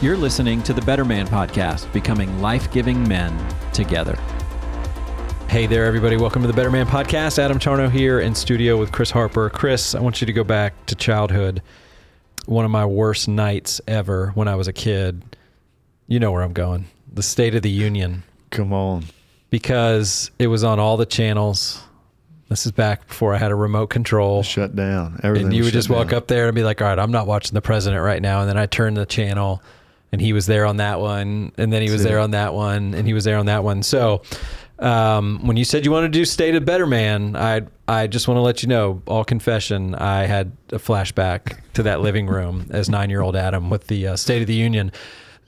You're listening to the Better Man Podcast, becoming life giving men together. Hey there, everybody. Welcome to the Better Man Podcast. Adam Charno here in studio with Chris Harper. Chris, I want you to go back to childhood. One of my worst nights ever when I was a kid. You know where I'm going. The State of the Union. Come on. Because it was on all the channels. This is back before I had a remote control. Shut down. Everything and you would shut just walk up there and be like, all right, I'm not watching the president right now. And then I turned the channel and he was there on that one. And then he was there on that one. And he was there on that one. So um, when you said you wanted to do State of Better Man, I, I just want to let you know, all confession, I had a flashback to that living room as nine year old Adam with the uh, State of the Union.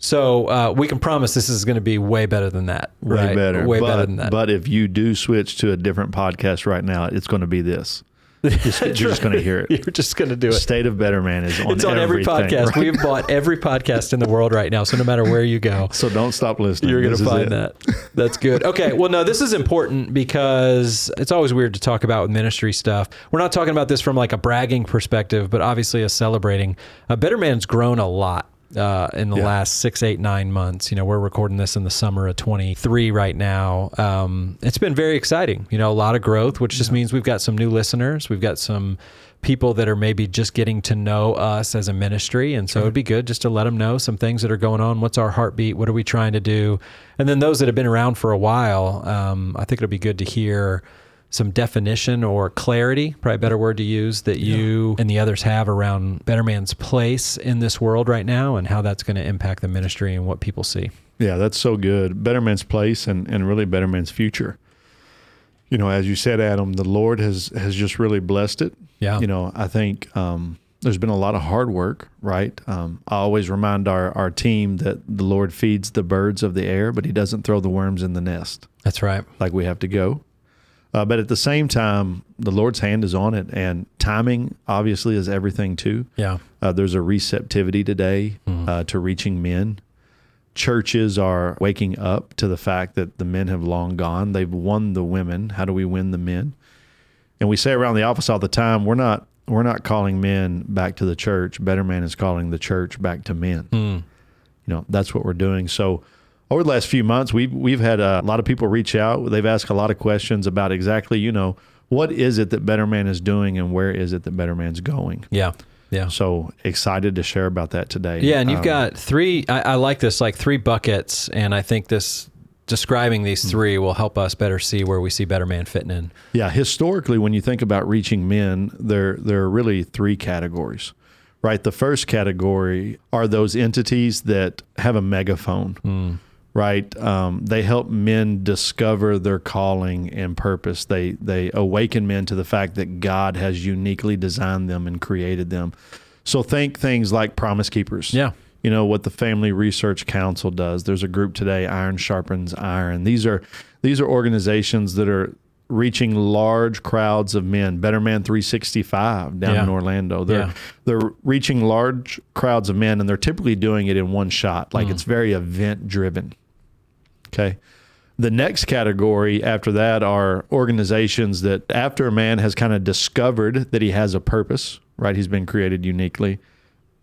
So uh, we can promise this is going to be way better than that. Way right? better. Way but, better than that. But if you do switch to a different podcast right now, it's going to be this. Just- you're just going to hear it. You're just going to do it. State of Better Man is on it's on every podcast. right? We have bought every podcast in the world right now. So no matter where you go, So don't stop listening. you're going to find that. That's good. Okay. Well, no, this is important because it's always weird to talk about with ministry stuff. We're not talking about this from like a bragging perspective, but obviously a celebrating. Uh, Better Man's grown a lot. Uh, in the Yeah. last six, eight, nine months, you know, we're recording this in the summer of 23 right now. Um, it's been very exciting. You know, a lot of growth, which just means we've got some new listeners. We've got some people that are maybe just getting to know us as a ministry. And so it'd be good just to let them know some things that are going on. What's our heartbeat? What are we trying to do? And then those that have been around for a while, um, I think it'll be good to hear some definition or clarity, probably a better word to use, that you and the others have around Better Man's place in this world right now and how that's going to impact the ministry and what people see. Yeah, that's so good. Better Man's place and, and really Better Man's future. You know, as you said, Adam, the Lord has has just really blessed it. Yeah. You know, I think um, there's been a lot of hard work, right? Um, I always remind our, our team that the Lord feeds the birds of the air, but he doesn't throw the worms in the nest. That's right. like we have to go. Uh, but at the same time, the Lord's hand is on it, and timing obviously is everything too. Yeah. Uh, there's a receptivity today Mm-hmm. uh, to reaching men. Churches are waking up to the fact that the men have long gone. They've won the women. How do we win the men? And we say around the office all the time, we're not we're not calling men back to the church. Better Man is calling the church back to men you know that's what we're doing so over the last few months we've we've had uh, a lot of people reach out they've asked a lot of questions about exactly you know what is it that better man is doing and where is it that better man's going Yeah. Yeah. so excited to share about that today Yeah, and you've Um, got three. I, I like this, like three buckets, and I think this describing these hmm. three will help us better see where we see Better Man fitting in. Yeah, historically, when you think about reaching men, there there are really three categories, right? The first category are those entities that have a megaphone, hmm. Right? Um, they help men discover their calling and purpose. They they awaken men to the fact that God has uniquely designed them and created them. So think things like promise keepers Yeah. you know what the Family Research Council does. There's a group today, Iron Sharpens Iron. These are these are organizations that are reaching large crowds of men. Better Man 365 down Yeah. in Orlando. They're Yeah. they're reaching large crowds of men, and they're typically doing it in one shot. Like it's very event driven. Okay. The next category after that are organizations that, after a man has kind of discovered that he has a purpose, right? He's been created uniquely.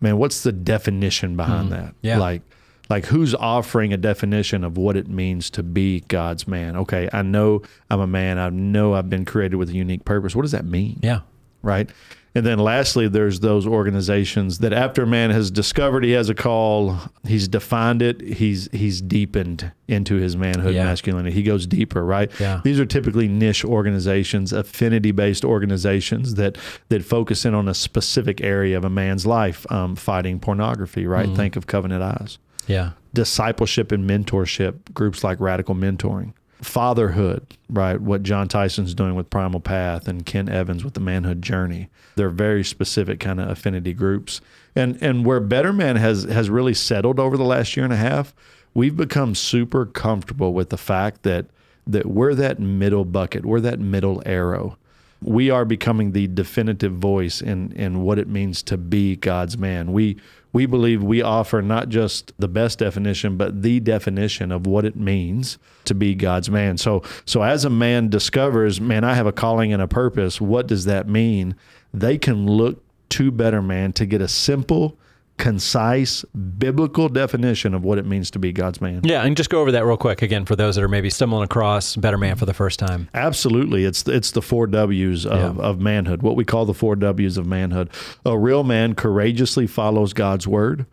Man, what's the definition behind hmm. that? Yeah. Like, like who's offering a definition of what it means to be God's man? Okay, I know I'm a man. I know I've been created with a unique purpose. What does that mean? Yeah. right? And then lastly, there's those organizations that after a man has discovered he has a call, he's defined it, he's he's deepened into his manhood Yeah. masculinity. He goes deeper, right? Yeah. These are typically niche organizations, affinity based organizations that that focus in on a specific area of a man's life, um, fighting pornography, right? Mm-hmm. Think of Covenant Eyes Yeah. discipleship and mentorship groups like Radical Mentoring. Fatherhood, right? What Jon Tyson's doing with Primal Path and Ken Evans with the Manhood Journey. They're very specific kind of affinity groups. And and where Better Man has has really settled over the last year and a half, we've become super comfortable with the fact that that we're that middle bucket, we're that middle arrow we are becoming the definitive voice in in what it means to be God's man. We we believe we offer not just the best definition, but the definition of what it means to be God's man. So so as a man discovers, man, I have a calling and a purpose. What does that mean? They can look to better man to get a simple, concise biblical definition of what it means to be God's man. Yeah, and just go over that real quick again for those that are maybe stumbling across Better Man for the first time. Absolutely, it's it's the four W's of, Yeah. of manhood. What we call the four W's of manhood. A real man courageously follows God's word.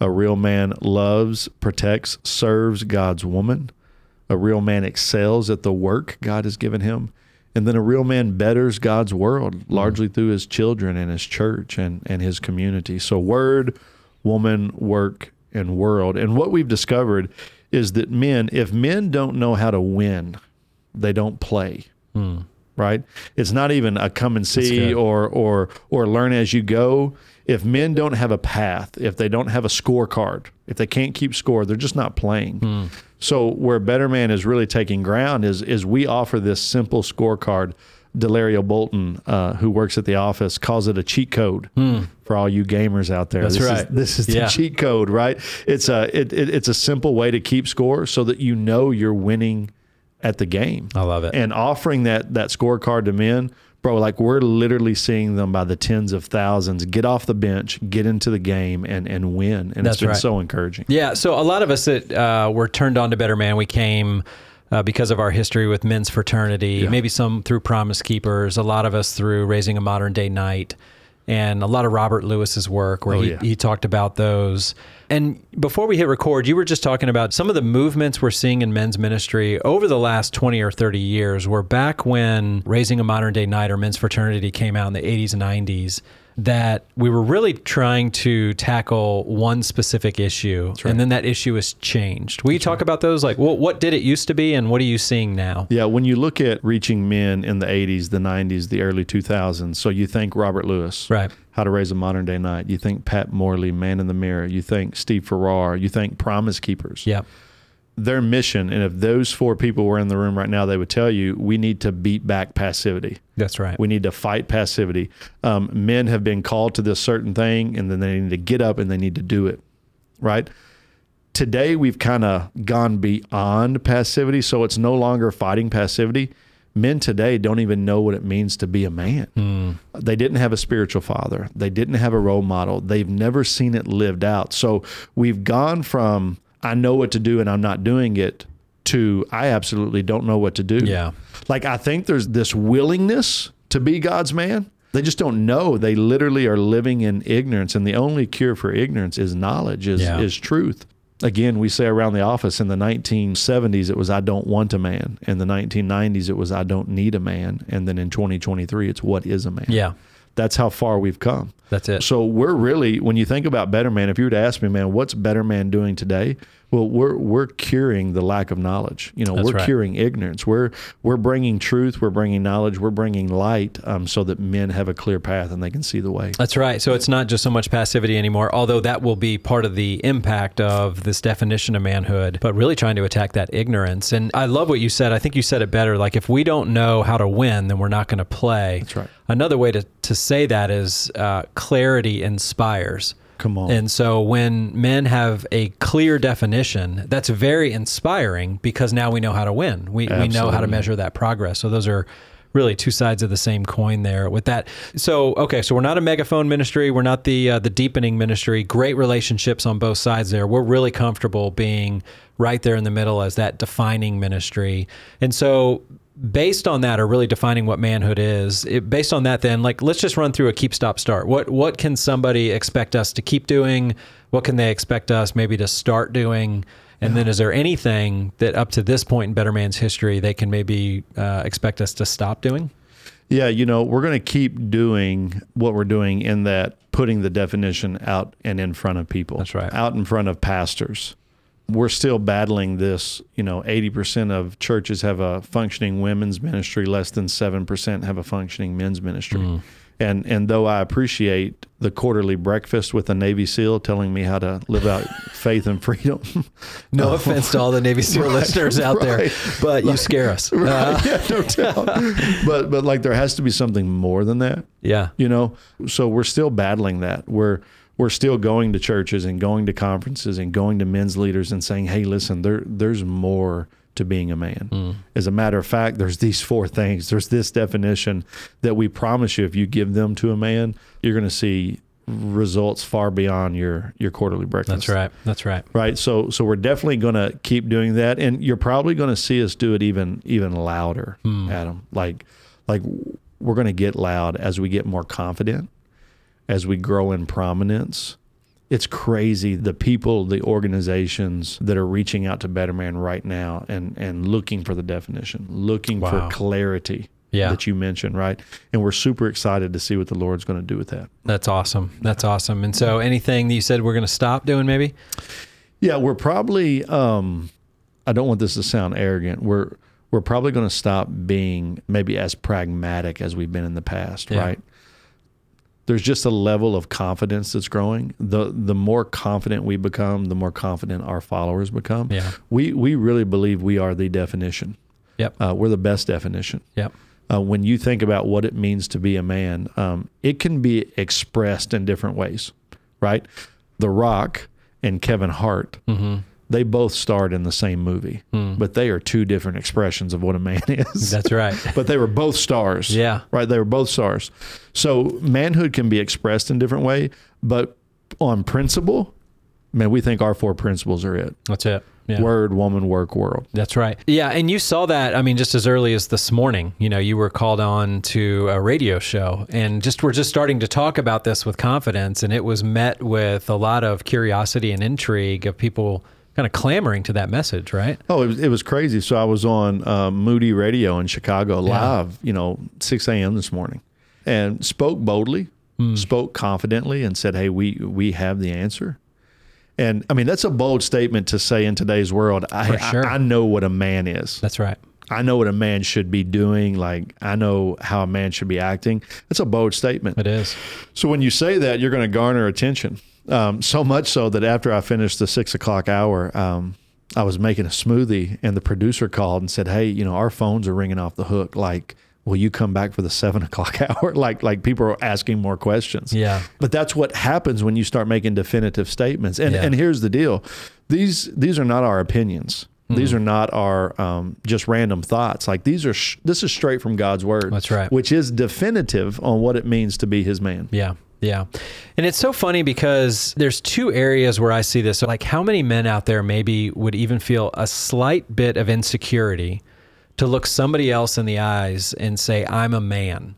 A real man loves, protects, serves God's woman. A real man excels at the work God has given him. And then a real man betters God's world largely mm. through his children and his church and, and his community. So, word, woman, work, and world. And what we've discovered is that men, if men don't know how to win, they don't play. Hmm. Right? It's not even a come and see or or or learn as you go. If men don't have a path, if they don't have a scorecard, if they can't keep score, they're just not playing. So where Better Man is really taking ground is is we offer this simple scorecard. Delario Bolton, uh, who works at the office, calls it a cheat code for all you gamers out there. That's this right. Is, this is the Yeah. cheat code, right? It's a it, it, it's a simple way to keep score so that you know you're winning at the game. I love it. And offering that that scorecard to men, bro, like we're literally seeing them by the tens of thousands get off the bench, get into the game, and and win. And That's it's been right. so encouraging. Yeah, so a lot of us that uh, were turned on to Better Man, we came uh, because of our history with men's fraternity, maybe some through Promise Keepers, a lot of us through Raising a Modern Day Knight, and a lot of Robert Lewis's work where Oh, he, yeah. he talked about those. And before we hit record, you were just talking about some of the movements we're seeing in men's ministry over the last 20 or 30 years, were back when Raising a Modern Day Knight or men's fraternity came out in the 80s and 90s that we were really trying to tackle one specific issue and then that issue has changed. Will you talk about those? Like, what what did it used to be and what are you seeing now? Yeah, when you look at reaching men in the 80s, the 90s, the early 2000s, so you think Robert Lewis, Right. How to Raise a Modern Day Knight. You think Pat Morley, Man in the Mirror. You think Steve Farrar. You think Promise Keepers. Yeah. Their mission, and if those four people were in the room right now, they would tell you we need to beat back passivity. That's right. We need to fight passivity. Um, men have been called to this certain thing, and then they need to get up and they need to do it. Right? Today, we've kind of gone beyond passivity. So it's no longer fighting passivity. Men today don't even know what it means to be a man. They didn't have a spiritual father, they didn't have a role model, they've never seen it lived out. So we've gone from, I know what to do and I'm not doing it, to, I absolutely don't know what to do. Yeah. Like I think there's this willingness to be God's man. They just don't know. They literally are living in ignorance, and the only cure for ignorance is knowledge, is Yeah. is truth. Again, we say around the office in the 1970s it was I don't want a man. In the 1990s it was I don't need a man, and then in 2023 it's what is a man. Yeah. That's how far we've come. That's it. So we're really, when you think about Better Man, if you were to ask me, man, what's Better Man doing today? Well, we're we're curing the lack of knowledge. You know, That's we're right. curing ignorance. We're we're bringing truth. We're bringing knowledge. We're bringing light, um, so that men have a clear path and they can see the way. That's right. So it's not just so much passivity anymore, although that will be part of the impact of this definition of manhood, but really trying to attack that ignorance. And I love what you said. I think you said it better. Like, if we don't know how to win, then we're not going to play. That's right. Another way to, to say that is uh, clarity inspires. Come on. And so when men have a clear definition, that's very inspiring because now we know how to win. We, we know how to measure that progress. So those are really two sides of the same coin there with that. So okay, so we're not a megaphone ministry, we're not the uh, the deepening ministry. Great relationships on both sides there. We're really comfortable being right there in the middle as that defining ministry. And so based on that or really defining what manhood is it, based on that then like let's just run through a keep stop start what what can somebody expect us to keep doing what can they expect us maybe to start doing and then is there anything that up to this point in better man's history they can maybe uh, expect us to stop doing Yeah, you know, we're going to keep doing what we're doing in that putting the definition out and in front of people. That's right. Out in front of pastors. We're still battling this. You know, 80% of churches have a functioning women's ministry, less than 7% have a functioning men's ministry. Mm. And, and though I appreciate the quarterly breakfast with a Navy SEAL telling me how to live out faith and freedom, no uh, offense to all the navy seal listeners out there right. but you scare us Uh, yeah, no doubt. but but like there has to be something more than that yeah you know so we're still battling that we're we're still going to churches and going to conferences and going to men's leaders and saying hey listen there there's more to being a man mm. as a matter of fact there's these four things there's this definition that we promise you if you give them to a man you're going to see results far beyond your your quarterly breakfast. That's right. That's right. Right. So so we're definitely going to keep doing that, and you're probably going to see us do it even even louder, hmm. Adam. Like like we're going to get loud as we get more confident, as we grow in prominence. It's crazy the people, the organizations that are reaching out to Better Man right now and and looking for the definition, looking Wow. for clarity Yeah. that you mentioned, right? And we're super excited to see what the Lord's going to do with that. That's awesome. That's awesome. And so, anything that you said we're going to stop doing, maybe? Yeah, we're probably. Um, I don't want this to sound arrogant. We're we're probably going to stop being maybe as pragmatic as we've been in the past, Yeah. right? There's just a level of confidence that's growing. the The more confident we become, the more confident our followers become. Yeah. We we really believe we are the definition. Yep. Uh, we're the best definition. Yep. Uh, when you think about what it means to be a man, um, it can be expressed in different ways, right? The Rock and Kevin Hart, Mm-hmm. They both starred in the same movie, hmm. but they are two different expressions of what a man is. That's right. but they were both stars. Yeah. Right. They were both stars. So manhood can be expressed in different way, but on principle, man, we think our four principles are it. That's it. Yeah. Word, woman, work, world. That's right. Yeah, and you saw that. I mean, just as early as this morning, you know, you were called on to a radio show, and just we're just starting to talk about this with confidence, and it was met with a lot of curiosity and intrigue of people kind of clamoring to that message, right? Oh, it was, it was crazy. So I was on uh, Moody Radio in Chicago live, you know, 6 a.m. this morning and spoke boldly, Hmm. spoke confidently, and said, Hey, we, we have the answer. And I mean, that's a bold statement to say in today's world. I, sure. I, I know what a man is. That's right. I know what a man should be doing. Like, I know how a man should be acting. That's a bold statement. It is. So when you say that, you're going to garner attention. Um, so much so that after I finished the six o'clock hour, um, I was making a smoothie, and the producer called and said, "Hey, you know, our phones are ringing off the hook. Like, will you come back for the seven o'clock hour? like, like people are asking more questions. Yeah. But that's what happens when you start making definitive statements. And Yeah. and here's the deal: these these are not our opinions. These are not our um, just random thoughts. Like these are sh- this is straight from God's word. That's right. Which is definitive on what it means to be His man. Yeah. Yeah. And it's so funny because there's two areas where I see this. Like, how many men out there maybe would even feel a slight bit of insecurity to look somebody else in the eyes and say, I'm a man?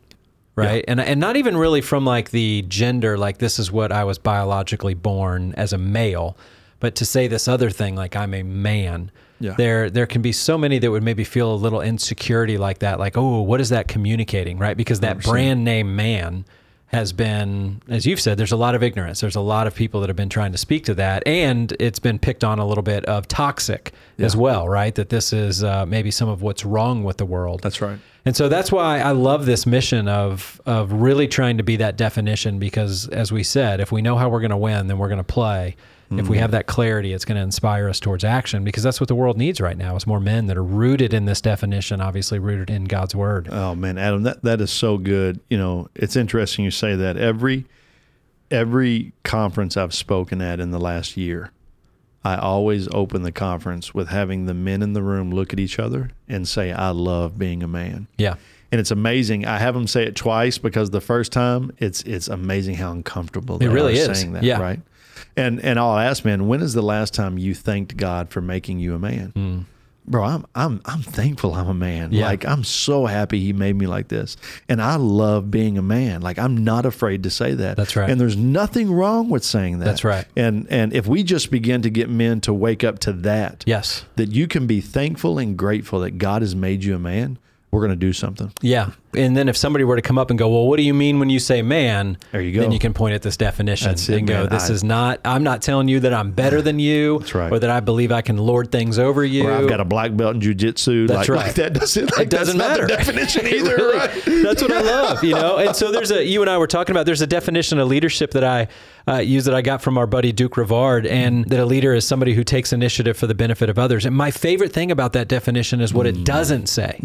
Right. And, and not even really from like the gender, like this is what I was biologically born as a male, but to say this other thing, like I'm a man. Yeah. There, there can be so many that would maybe feel a little insecurity like that, like, oh, what is that communicating, right? Because that brand name man has been, as you've said, there's a lot of ignorance. There's a lot of people that have been trying to speak to that, and it's been picked on a little bit of toxic as well, right? That this is uh, maybe some of what's wrong with the world. That's right. And so that's why I love this mission of of really trying to be that definition because as we said, if we know how we're going to win, then we're going to play. If we have mm-hmm. that clarity, it's going to inspire us towards action because that's what the world needs right now. It's more men that are rooted in this definition, obviously rooted in God's word. Oh man, Adam, that, that is so good. You know, it's interesting you say that. Every every conference I've spoken at in the last year, I always open the conference with having the men in the room look at each other and say, "I love being a man." Yeah. And it's amazing. I have them say it twice because the first time it's it's amazing how uncomfortable they really are is. saying that, Yeah. right? And and I'll ask, man, when is the last time you thanked God for making you a man? Hmm. Bro, I'm I'm I'm thankful I'm a man. Yeah. Like I'm so happy he made me like this. And I love being a man. Like I'm not afraid to say that. That's right. And there's nothing wrong with saying that. That's right. And and if we just begin to get men to wake up to that, Yes. that you can be thankful and grateful that God has made you a man, we're going to do something. Yeah. And then if somebody were to come up and go, well, what do you mean when you say man? There you go. Then you can point at this definition it, and go, man. this I- is not, I'm not telling you that I'm better than you That's right. or that I believe I can lord things over you. Or I've got a black belt in jujitsu. That's like, right. like that doesn't. Like it doesn't that's matter. Definition either, Really, right? That's what I love, you know. And so there's a you and I were talking about. There's a definition of leadership that I uh, use that I got from our buddy Duke Rivard, and that a leader is somebody who takes initiative for the benefit of others. And my favorite thing about that definition is what Mm. it doesn't say,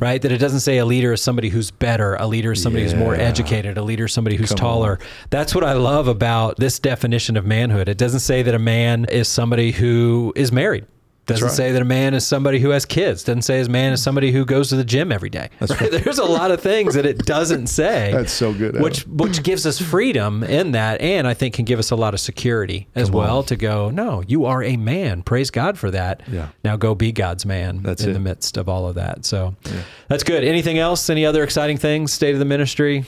Mm-hmm. right? That it doesn't say a leader is somebody who's better, a leader is somebody who's more educated, a leader is somebody who's taller. That's what I love about this definition of manhood. It doesn't say that a man is somebody who is married Doesn't right. say that a man is somebody who has kids. Doesn't say his man is somebody who goes to the gym every day. Right? There's a lot of things that it doesn't say. That's so good, Adam. Which which gives us freedom in that, and I think can give us a lot of security as well to go. No, you are a man. Praise God for that. Yeah. Now go be God's man. That's in it. the midst of all of that. So that's good. Anything else? Any other exciting things? State of the ministry.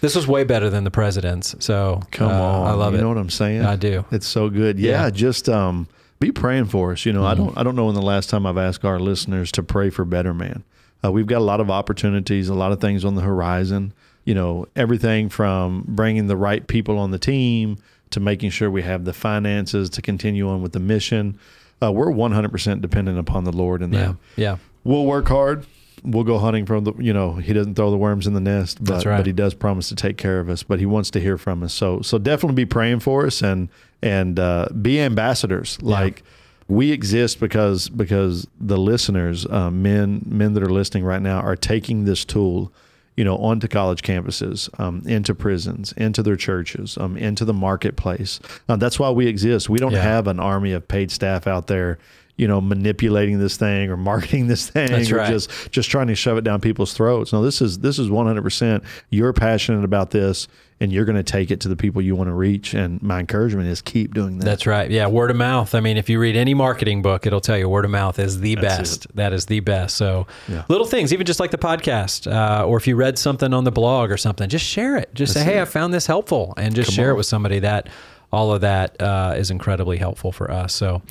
This was way better than the president's. So Come uh, on, I love you it. You know what I'm saying? I do. It's so good. Yeah, Yeah. just um, be praying for us. You know, Mm-hmm. I don't I don't know when the last time I've asked our listeners to pray for Better Man. Uh, we've got a lot of opportunities, a lot of things on the horizon. You know, everything from bringing the right people on the team to making sure we have the finances to continue on with the mission. Uh, we're 100% dependent upon the Lord in that. Yeah. Yeah. We'll work hard. We'll go hunting from the, you know, he doesn't throw the worms in the nest, but, right. but he does promise to take care of us. But he wants to hear from us. So, so definitely be praying for us and and uh, be ambassadors. Like we exist because because the listeners, uh, men men that are listening right now, are taking this tool, you know, onto college campuses, um, into prisons, into their churches, um, into the marketplace. Uh, that's why we exist. We don't Yeah. have an army of paid staff out there you know, manipulating this thing or marketing this thing That's or right. just just trying to shove it down people's throats. No, this is this is 100% you're passionate about this and you're going to take it to the people you want to reach and my encouragement is keep doing that. That's right. Yeah, word of mouth. I mean, if you read any marketing book, it'll tell you word of mouth is the That's best. That is the best. So Yeah. little things, even just like the podcast, uh, or if you read something on the blog or something, just share it. Just say, hey, I found this helpful, and just share it with somebody. That all of that uh, is incredibly helpful for us. So.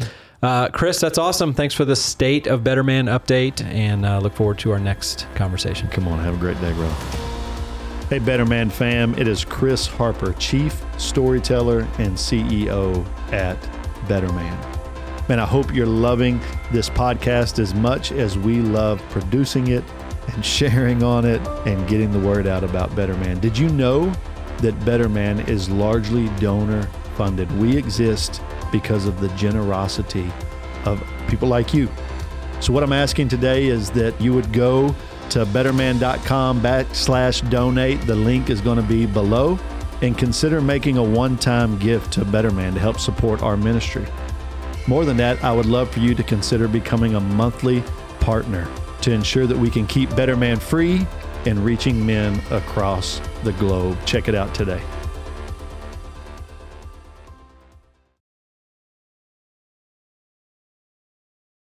Uh, Chris, that's awesome. Thanks for the state of Better Man update, and uh, look forward to our next conversation. Come on, have a great day, bro. Hey, Better Man fam, it is Chris Harper, Chief Storyteller and CEO at Better Man. Man, I hope you're loving this podcast as much as we love producing it and sharing on it and getting the word out about Better Man. Did you know that Better Man is largely donor funded? We exist because of the generosity of people like you. So what I'm asking today is that you would go to betterman.com backslash donate. The link is going to be below and consider making a one-time gift to Betterman to help support our ministry. More than that, I would love for you to consider becoming a monthly partner to ensure that we can keep Better Man free and reaching men across the globe. Check it out today.